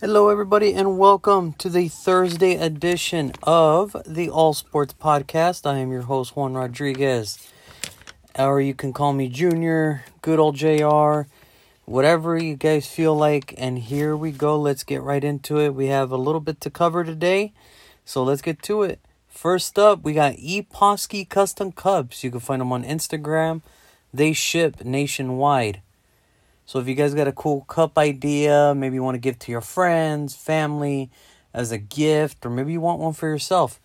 Hello, everybody, and welcome to the Thursday edition of the All Sports Podcast. I am your host, Juan Rodriguez. Or you can call me Junior, good old JR, whatever you guys feel like. And here we go. Let's get right into it. We have a little bit to cover today, so let's get to it. First up, we got Epawsky Custom Cups. You can find them on Instagram. They ship nationwide. So if you guys got a cool cup idea, maybe you want to give to your friends, family as a gift, or maybe you want one for yourself,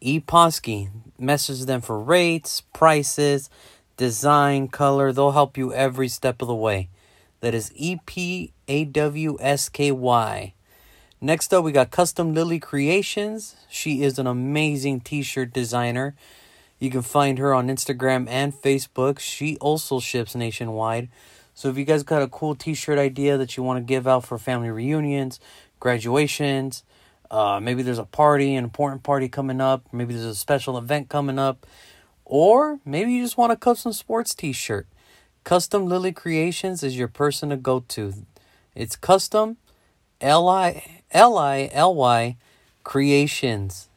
Epawsky. Message them for rates, prices, design, color. They'll help you every step of the way. That is E P A W S K Y. Next up, we got Custom Lily Creations. She is an amazing t shirt designer. You can find her on Instagram and Facebook. She also ships nationwide. So if you guys got a cool T-shirt idea that you want to give out for family reunions, graduations, uh, maybe there's a party, an important party coming up, maybe there's a special event coming up, or maybe you just want a custom sports T-shirt. Custom Lily Creations is your person to go to. It's custom L I L I L Y Creations.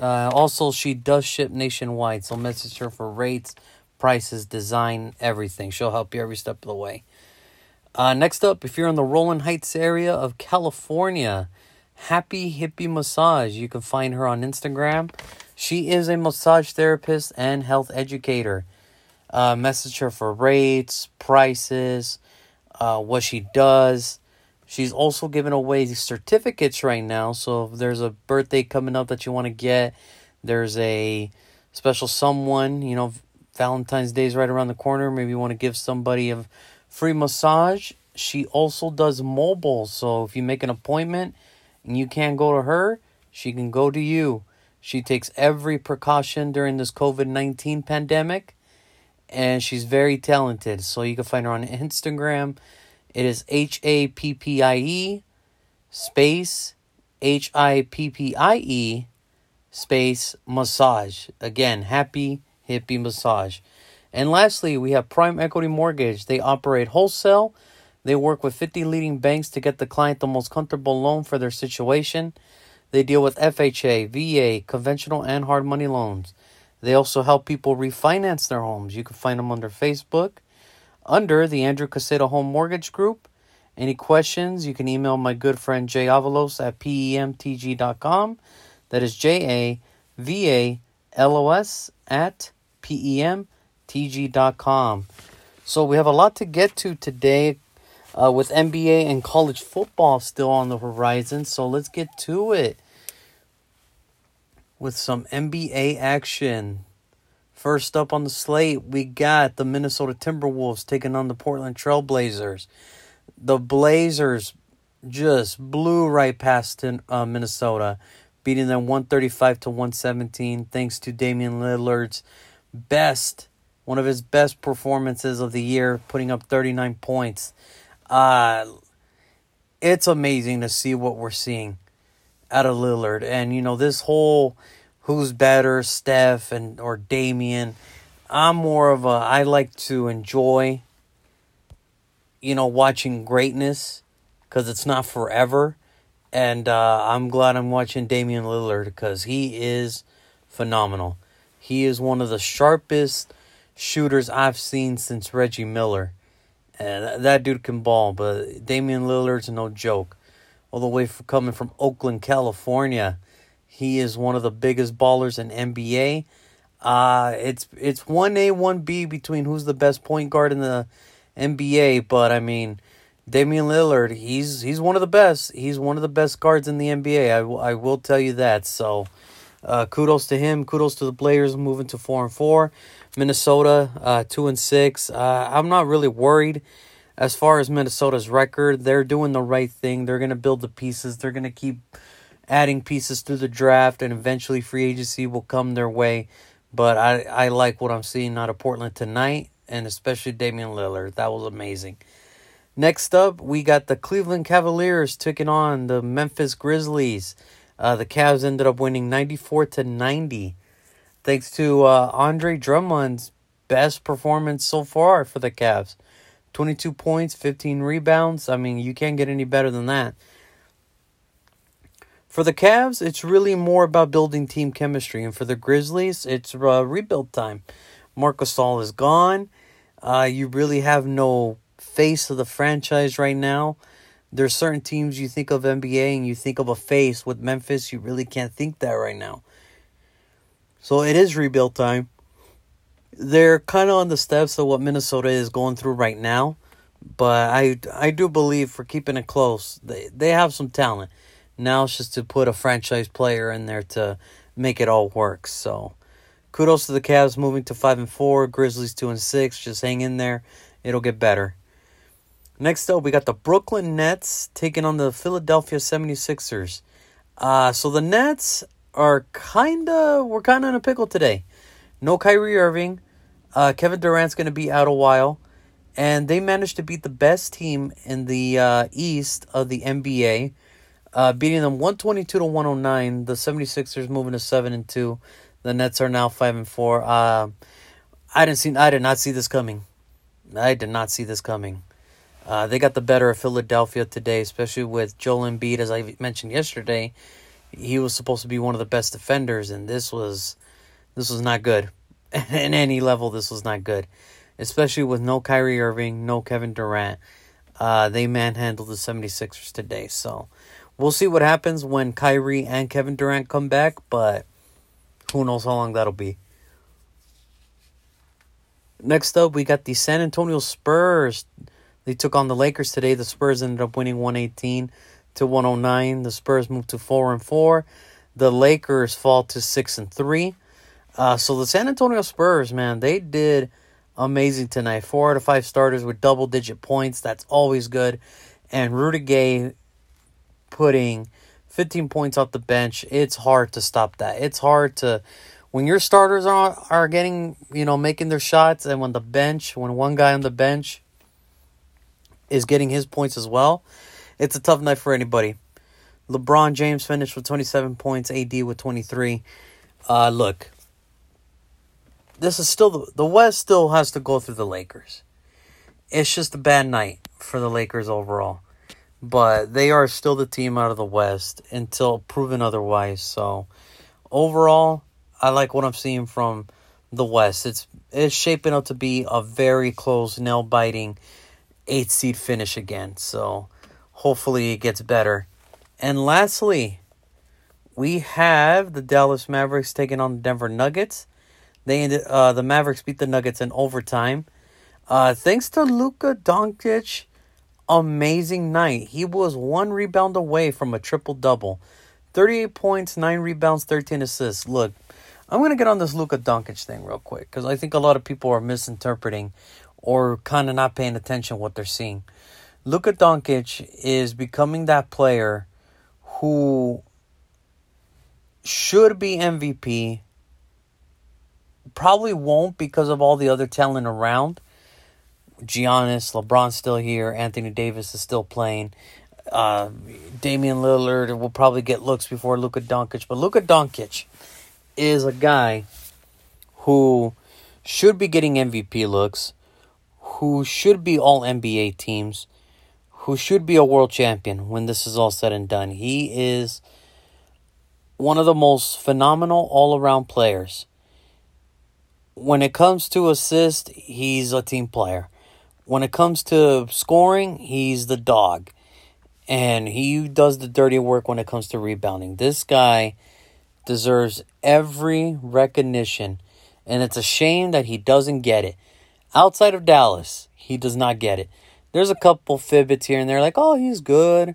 Uh, also, she does ship nationwide, so message her for rates prices, design, everything. She'll help you every step of the way. Uh, next up, if you're in the Rowland Heights area of California, Happy Hippie Massage. You can find her on Instagram. She is a massage therapist and health educator. Uh, message her for rates, prices, uh, what she does. She's also giving away certificates right now. So if there's a birthday coming up that you want to get, there's a special someone, you know, Valentine's Day is right around the corner. Maybe you want to give somebody a free massage. She also does mobile. So if you make an appointment and you can't go to her, she can go to you. She takes every precaution during this COVID 19 pandemic and she's very talented. So you can find her on Instagram. It is H A P P I E space H I P P I E space massage. Again, happy hippie massage. And lastly, we have Prime Equity Mortgage. They operate wholesale. They work with 50 leading banks to get the client the most comfortable loan for their situation. They deal with FHA, VA, conventional, and hard money loans. They also help people refinance their homes. You can find them under Facebook, under the Andrew Caseta Home Mortgage Group. Any questions, you can email my good friend Jay Avalos at PEMTG.com. That is J A V A L O S at PEMTG.com. So we have a lot to get to today uh, with NBA and college football still on the horizon. So let's get to it with some NBA action. First up on the slate, we got the Minnesota Timberwolves taking on the Portland Trailblazers. The Blazers just blew right past uh, Minnesota, beating them 135 to 117 thanks to Damian Lillard's best, one of his best performances of the year, putting up 39 points. Uh, it's amazing to see what we're seeing out of Lillard. And, you know, this whole who's better, Steph and or Damian. I'm more of a I like to enjoy you know watching greatness cuz it's not forever and uh, I'm glad I'm watching Damian Lillard cuz he is phenomenal. He is one of the sharpest shooters I've seen since Reggie Miller. And that, that dude can ball, but Damian Lillard's no joke. All the way from coming from Oakland, California. He is one of the biggest ballers in NBA. Uh, it's it's one A one B between who's the best point guard in the NBA, but I mean, Damian Lillard, he's he's one of the best. He's one of the best guards in the NBA. I, I will tell you that. So, uh, kudos to him. Kudos to the players moving to four and four. Minnesota, uh, two and six. Uh, I'm not really worried as far as Minnesota's record. They're doing the right thing. They're gonna build the pieces. They're gonna keep adding pieces through the draft, and eventually free agency will come their way. But I, I like what I'm seeing out of Portland tonight, and especially Damian Lillard. That was amazing. Next up, we got the Cleveland Cavaliers taking on the Memphis Grizzlies. Uh, the Cavs ended up winning 94 to 90, thanks to uh, Andre Drummond's best performance so far for the Cavs. 22 points, 15 rebounds. I mean, you can't get any better than that. For the Cavs, it's really more about building team chemistry, and for the Grizzlies, it's uh, rebuild time. Marcus Gasol is gone. Uh, you really have no face of the franchise right now. There's certain teams you think of NBA and you think of a face with Memphis. You really can't think that right now. So it is rebuild time. They're kind of on the steps of what Minnesota is going through right now, but I I do believe for keeping it close, they they have some talent. Now it's just to put a franchise player in there to make it all work. So kudos to the Cavs moving to five and four, Grizzlies two and six. Just hang in there. It'll get better. Next up, we got the Brooklyn Nets taking on the Philadelphia 76ers. Uh, so the Nets are kind of, we're kind of in a pickle today. No Kyrie Irving. Uh, Kevin Durant's going to be out a while. And they managed to beat the best team in the uh, East of the NBA, uh, beating them 122 to 109. The 76ers moving to 7 and 2. The Nets are now 5 and 4. Uh, I didn't see I did not see this coming. I did not see this coming. Uh, they got the better of Philadelphia today, especially with Joel Embiid, as I mentioned yesterday. He was supposed to be one of the best defenders, and this was this was not good. In any level, this was not good. Especially with no Kyrie Irving, no Kevin Durant. Uh, they manhandled the 76ers today. So we'll see what happens when Kyrie and Kevin Durant come back, but who knows how long that'll be. Next up, we got the San Antonio Spurs they took on the Lakers today. The Spurs ended up winning 118 to 109. The Spurs moved to 4 and 4. The Lakers fall to 6 and 3. Uh, so the San Antonio Spurs, man, they did amazing tonight. Four out of five starters with double digit points. That's always good. And Rudy Gay putting 15 points off the bench. It's hard to stop that. It's hard to when your starters are are getting, you know, making their shots and when the bench, when one guy on the bench is getting his points as well. It's a tough night for anybody. LeBron James finished with 27 points, AD with 23. Uh, look, this is still the, the West still has to go through the Lakers. It's just a bad night for the Lakers overall. But they are still the team out of the West until proven otherwise. So overall, I like what I'm seeing from the West. It's it's shaping up to be a very close, nail biting eight seed finish again. So hopefully it gets better. And lastly, we have the Dallas Mavericks taking on the Denver Nuggets. They ended, uh, the Mavericks beat the Nuggets in overtime. Uh, thanks to Luka Doncic, amazing night. He was one rebound away from a triple double. 38 points, 9 rebounds, 13 assists. Look, I'm to get on this Luka Doncic thing real quick because I think a lot of people are misinterpreting or kind of not paying attention what they're seeing. Luka Doncic is becoming that player who should be MVP. Probably won't because of all the other talent around. Giannis, LeBron's still here. Anthony Davis is still playing. Uh, Damian Lillard will probably get looks before Luka Doncic, but Luka Doncic is a guy who should be getting MVP looks who should be all NBA teams, who should be a world champion when this is all said and done. He is one of the most phenomenal all around players. When it comes to assist, he's a team player. When it comes to scoring, he's the dog. And he does the dirty work when it comes to rebounding. This guy deserves every recognition. And it's a shame that he doesn't get it. Outside of Dallas, he does not get it. There's a couple fibits here and there, like, oh, he's good.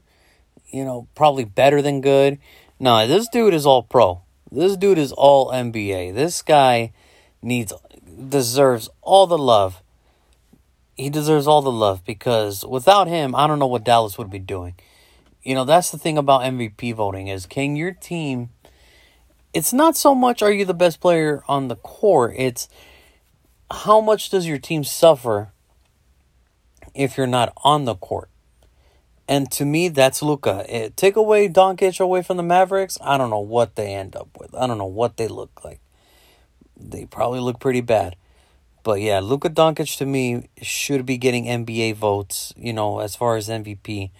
You know, probably better than good. No, this dude is all pro. This dude is all NBA. This guy needs, deserves all the love. He deserves all the love because without him, I don't know what Dallas would be doing. You know, that's the thing about MVP voting is can your team it's not so much are you the best player on the court, it's how much does your team suffer if you're not on the court? And to me, that's Luka. Eh, take away Doncic away from the Mavericks. I don't know what they end up with. I don't know what they look like. They probably look pretty bad. But yeah, Luka Doncic to me should be getting NBA votes, you know, as far as MVP.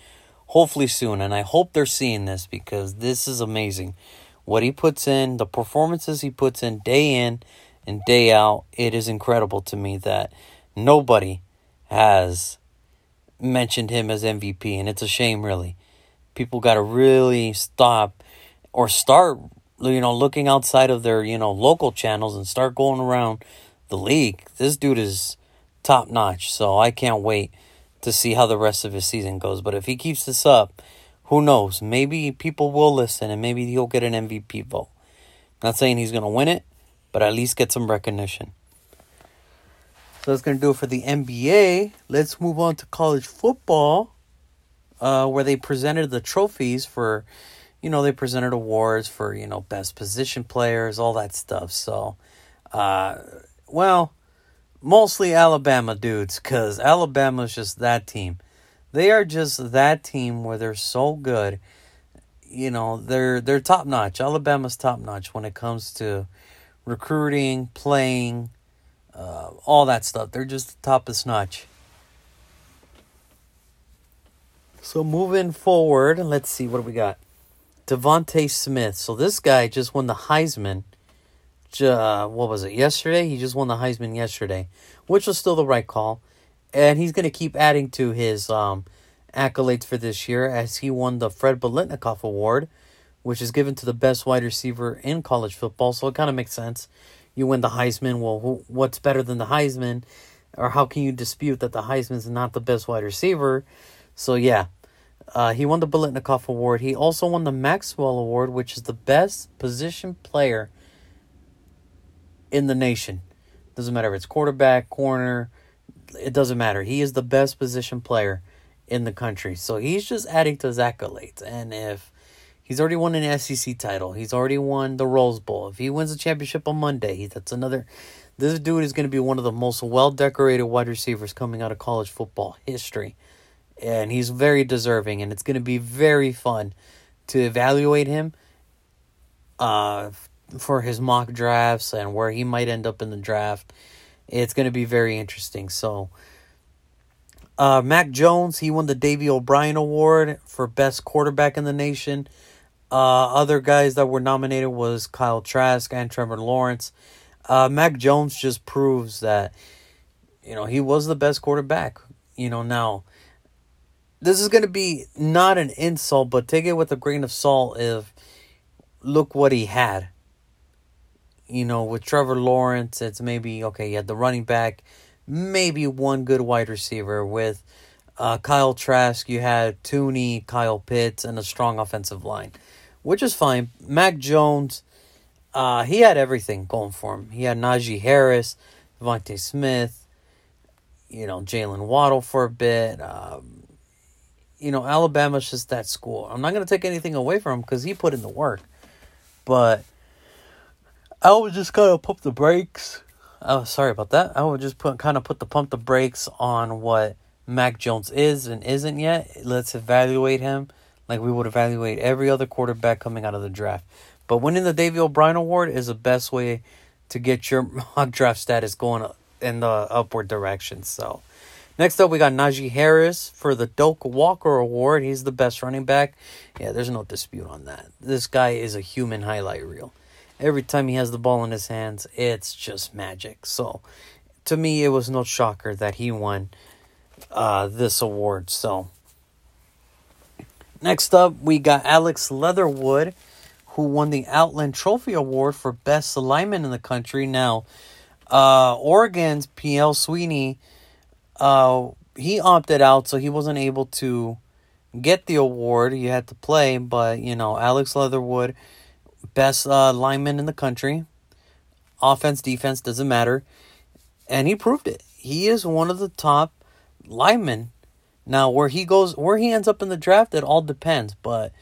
hopefully soon. And I hope they're seeing this because this is amazing. What he puts in, the performances he puts in day in and day out, it is incredible to me that nobody has mentioned him as MVP. And it's a shame, really. People got to really stop or start, you know, looking outside of their, you know, local channels and start going around the league. This dude is top notch. So I can't wait to see how the rest of his season goes. But if he keeps this up, who knows? Maybe people will listen and maybe he'll get an MVP vote. Not saying he's going to win it, but at least get some recognition. So that's going to do it for the NBA. Let's move on to college football, uh, where they presented the trophies for, you know, they presented awards for, you know, best position players, all that stuff. So, uh, well, mostly Alabama dudes because Alabama's just that team. They are just that team where they're so good. You know, they're they're top notch. Alabama's top notch when it comes to recruiting, playing, uh, all that stuff. They're just the top of notch. So moving forward, let's see what we got. DeVonta Smith. So this guy just won the Heisman uh, what was it, yesterday? He just won the Heisman yesterday, which was still the right call. And he's going to keep adding to his um, accolades for this year as he won the Fred Biletnikoff Award, which is given to the best wide receiver in college football. So it kind of makes sense. You win the Heisman. Well, what's better than the Heisman? Or how can you dispute that the Heisman is not the best wide receiver? So, yeah, uh, he won the Biletnikoff Award. He also won the Maxwell Award, which is the best position player in the nation. Doesn't matter if it's quarterback, corner, it doesn't matter. He is the best position player in the country. So he's just adding to his accolades. And if he's already won an SEC title, he's already won the Rose Bowl. If he wins the championship on Monday, that's another. This dude is going to be one of the most well decorated wide receivers coming out of college football history. And he's very deserving. And it's going to be very fun to evaluate him uh, for his mock drafts and where he might end up in the draft. It's going to be very interesting. So, uh, Mac Jones, he won the Davy O'Brien Award for best quarterback in the nation. Uh, other guys that were nominated was Kyle Trask and Trevor Lawrence. Uh, Mac Jones just proves that, you know, he was the best quarterback. You know, now, this is going to be not an insult, but take it with a grain of salt if look what he had you know, with Trevor Lawrence, it's maybe okay. You had the running back, maybe one good wide receiver. With uh, Kyle Trask, you had Toney, Kyle Pitts, and a strong offensive line, which is fine. Mac Jones, uh, he had everything going for him. He had Najee Harris, DeVonta Smith, you know, Jaylen Waddle for a bit. Um, you know, Alabama's just that school. I'm not going to take anything away from him because he put in the work. But I would just kind of pump the brakes. Oh, sorry about that. I would just put kind of put the pump the brakes on what Mac Jones is and isn't yet. Let's evaluate him like we would evaluate every other quarterback coming out of the draft. But winning the Davy O'Brien Award is the best way to get your draft status going in the upward direction. So, next up, we got Najee Harris for the Doak Walker Award. He's the best running back. Yeah, there's no dispute on that. This guy is a human highlight reel every time he has the ball in his hands, it's just magic. So, to me, it was no shocker that he won uh, this award. So, next up, we got Alex Leatherwood, who won the Outland Trophy Award for Best Alignment in the country. Now, uh, Oregon's P.L. Sweeney, uh, he opted out, so he wasn't able to get the award. He had to play, but, you know, Alex Leatherwood best uh, lineman in the country. Offense, defense, doesn't matter. And he proved it. He is one of the top linemen. Now, where he goes, where he ends up in the draft, it all depends. But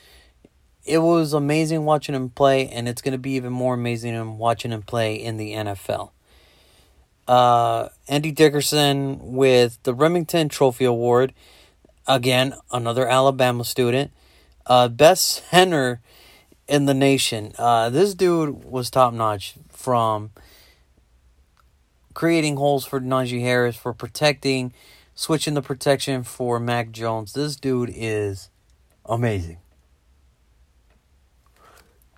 it was amazing watching him play, and it's going to be even more amazing watching him play in the NFL. Uh, Andy Dickerson with the Rimington Trophy Award. Again, another Alabama student. Uh, best center in the nation. Uh, this dude was top notch from creating holes for Najee Harris, for protecting, switching the protection for Mac Jones. This dude is amazing.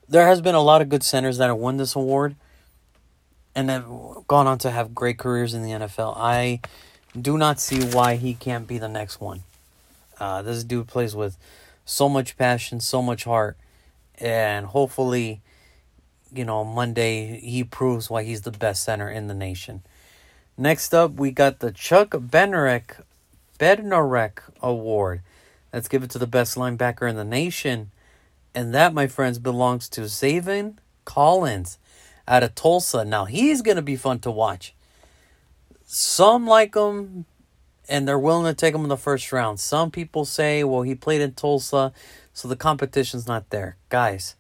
There has been a lot of good centers that have won this award and have gone on to have great careers in the NFL. I do not see why he can't be the next one. Uh, this dude plays with so much passion, so much heart, and hopefully, you know, Monday he proves why he's the best center in the nation. Next up, we got the Chuck Bednarik Bednarik Award. That's given to the best linebacker in the nation. And that, my friends, belongs to Zaven Collins out of Tulsa. Now, he's going to be fun to watch. Some like him, and they're willing to take him in the first round. Some people say, well, he played in Tulsa, so the competition's not there. Guys,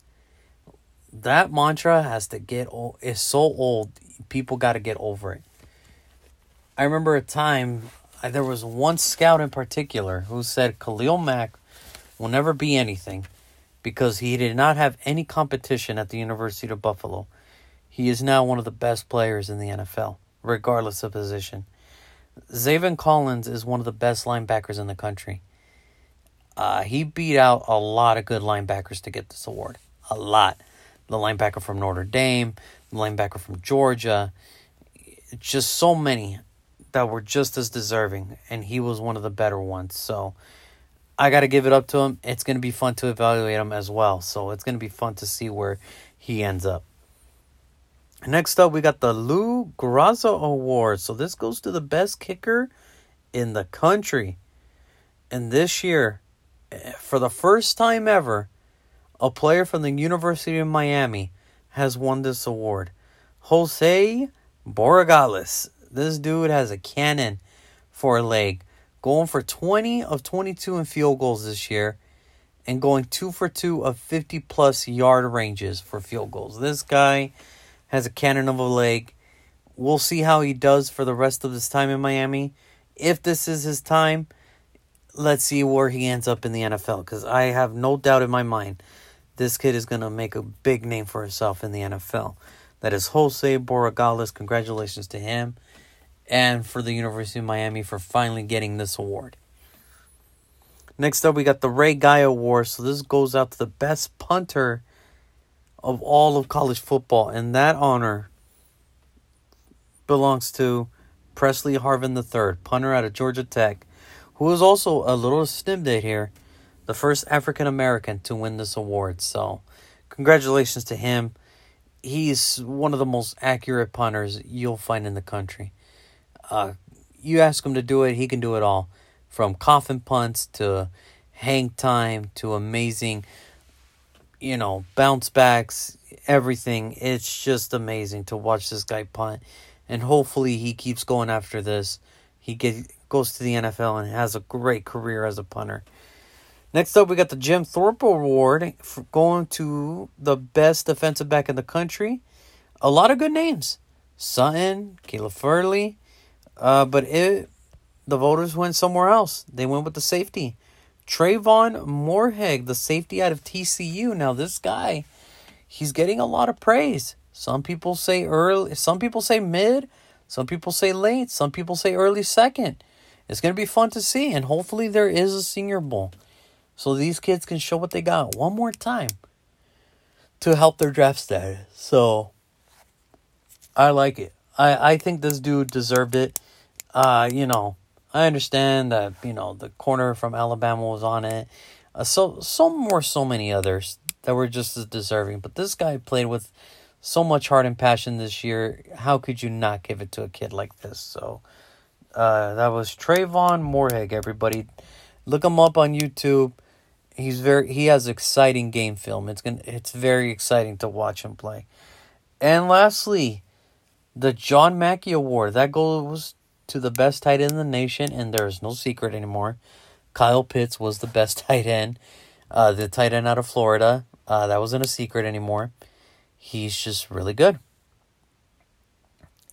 that mantra has to get old. It's so old. People got to get over it. I remember a time there was one scout in particular who said Khalil Mack will never be anything because he did not have any competition at the University of Buffalo. He is now one of the best players in the NFL, regardless of position. Zaven Collins is one of the best linebackers in the country. Uh, he beat out a lot of good linebackers to get this award. A lot. The linebacker from Notre Dame, the linebacker from Georgia, just so many that were just as deserving, and he was one of the better ones. So I got to give it up to him. It's going to be fun to evaluate him as well. So it's going to be fun to see where he ends up. Next up, we got the Lou Groza Award. So this goes to the best kicker in the country. And this year, eh, for the first time ever, a player from the University of Miami has won this award. Jose Borregales this dude has a cannon for a leg, going for 20 of 22 in field goals this year and going 2 for 2 of 50 plus yard ranges for field goals. This guy has a cannon of a leg. We'll see how he does for the rest of his time in Miami. If this is his time, let's see where he ends up in the NFL because I have no doubt in my mind this kid is going to make a big name for himself in the NFL. That is Jose Borregales. Congratulations to him and for the University of Miami for finally getting this award. Next up, we got the Ray Guy Award. So this goes out to the best punter of all of college football, and that honor belongs to Presley Harvin III, punter out of Georgia Tech, who is also a little snippet here, the first African American to win this award. So, congratulations to him. He's one of the most accurate punters you'll find in the country. Uh, you ask him to do it, he can do it all. From coffin punts to hang time to amazing, you know, bounce backs, everything. It's just amazing to watch this guy punt. And hopefully he keeps going after this. He get, goes to the NFL and has a great career as a punter. Next up, we got the Jim Thorpe Award for going to the best defensive back in the country. A lot of good names. Sutton, Caleb Farley, uh, but it the voters went somewhere else. They went with the safety. Trevon Moehrig, the safety out of TCU. Now this guy, he's getting a lot of praise. Some people say early, some people say mid, some people say late, some people say early second. It's going to be fun to see, and hopefully there is a Senior Bowl, so these kids can show what they got one more time to help their draft status. So I like it. I I think this dude deserved it uh, you know, I understand that you know the corner from Alabama was on it. Uh, so so more so many others that were just as deserving, but this guy played with so much heart and passion this year. How could you not give it to a kid like this? So uh, that was Trevon Moehrig. Everybody, look him up on YouTube. He's very he has exciting game film. It's gonna it's very exciting to watch him play. And lastly, the John Mackey Award that goes to the best tight end in the nation, and there is no secret anymore. Kyle Pitts was the best tight end, uh, the tight end out of Florida. Uh, that wasn't a secret anymore. He's just really good.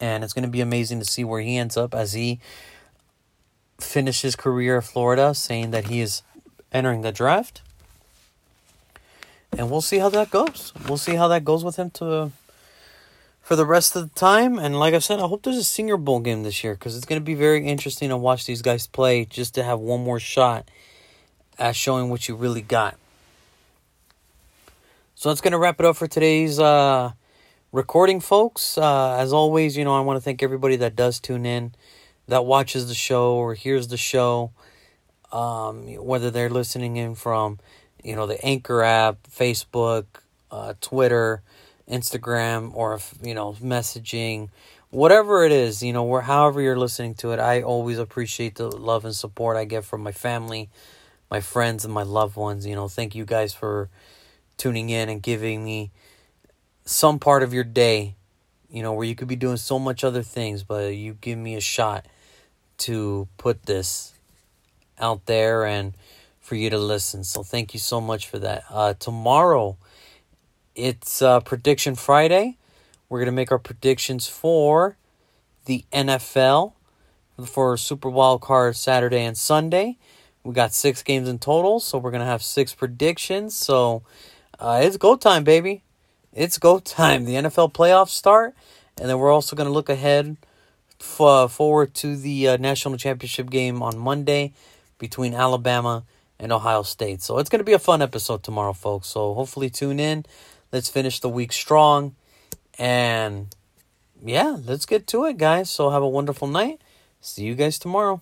And it's going to be amazing to see where he ends up as he finishes his career at Florida, saying that he is entering the draft. And we'll see how that goes. We'll see how that goes with him to for the rest of the time. And like I said, I hope there's a Senior Bowl game this year because it's going to be very interesting to watch these guys play just to have one more shot at showing what you really got. So that's going to wrap it up for today's uh, recording, folks. Uh, as always, you know, I want to thank everybody that does tune in, that watches the show or hears the show, um, whether they're listening in from, you know, the Anchor app, Facebook, uh, Twitter, Instagram, or, you know, messaging, whatever it is, you know, where, however you're listening to it. I always appreciate the love and support I get from my family, my friends, and my loved ones. You know, thank you guys for tuning in and giving me some part of your day, you know, where you could be doing so much other things, but you give me a shot to put this out there and for you to listen. So thank you so much for that. Uh, tomorrow, it's uh, Prediction Friday. We're going to make our predictions for the NFL for Super Wild Card Saturday and Sunday. We got six games in total, so we're going to have six predictions. So uh, it's go time, baby. It's go time. The NFL playoffs start, and then we're also going to look ahead f- uh, forward to the uh, national championship game on Monday between Alabama and Ohio State. So it's going to be a fun episode tomorrow, folks. So hopefully tune in. Let's finish the week strong. And yeah, let's get to it, guys. So have a wonderful night. See you guys tomorrow.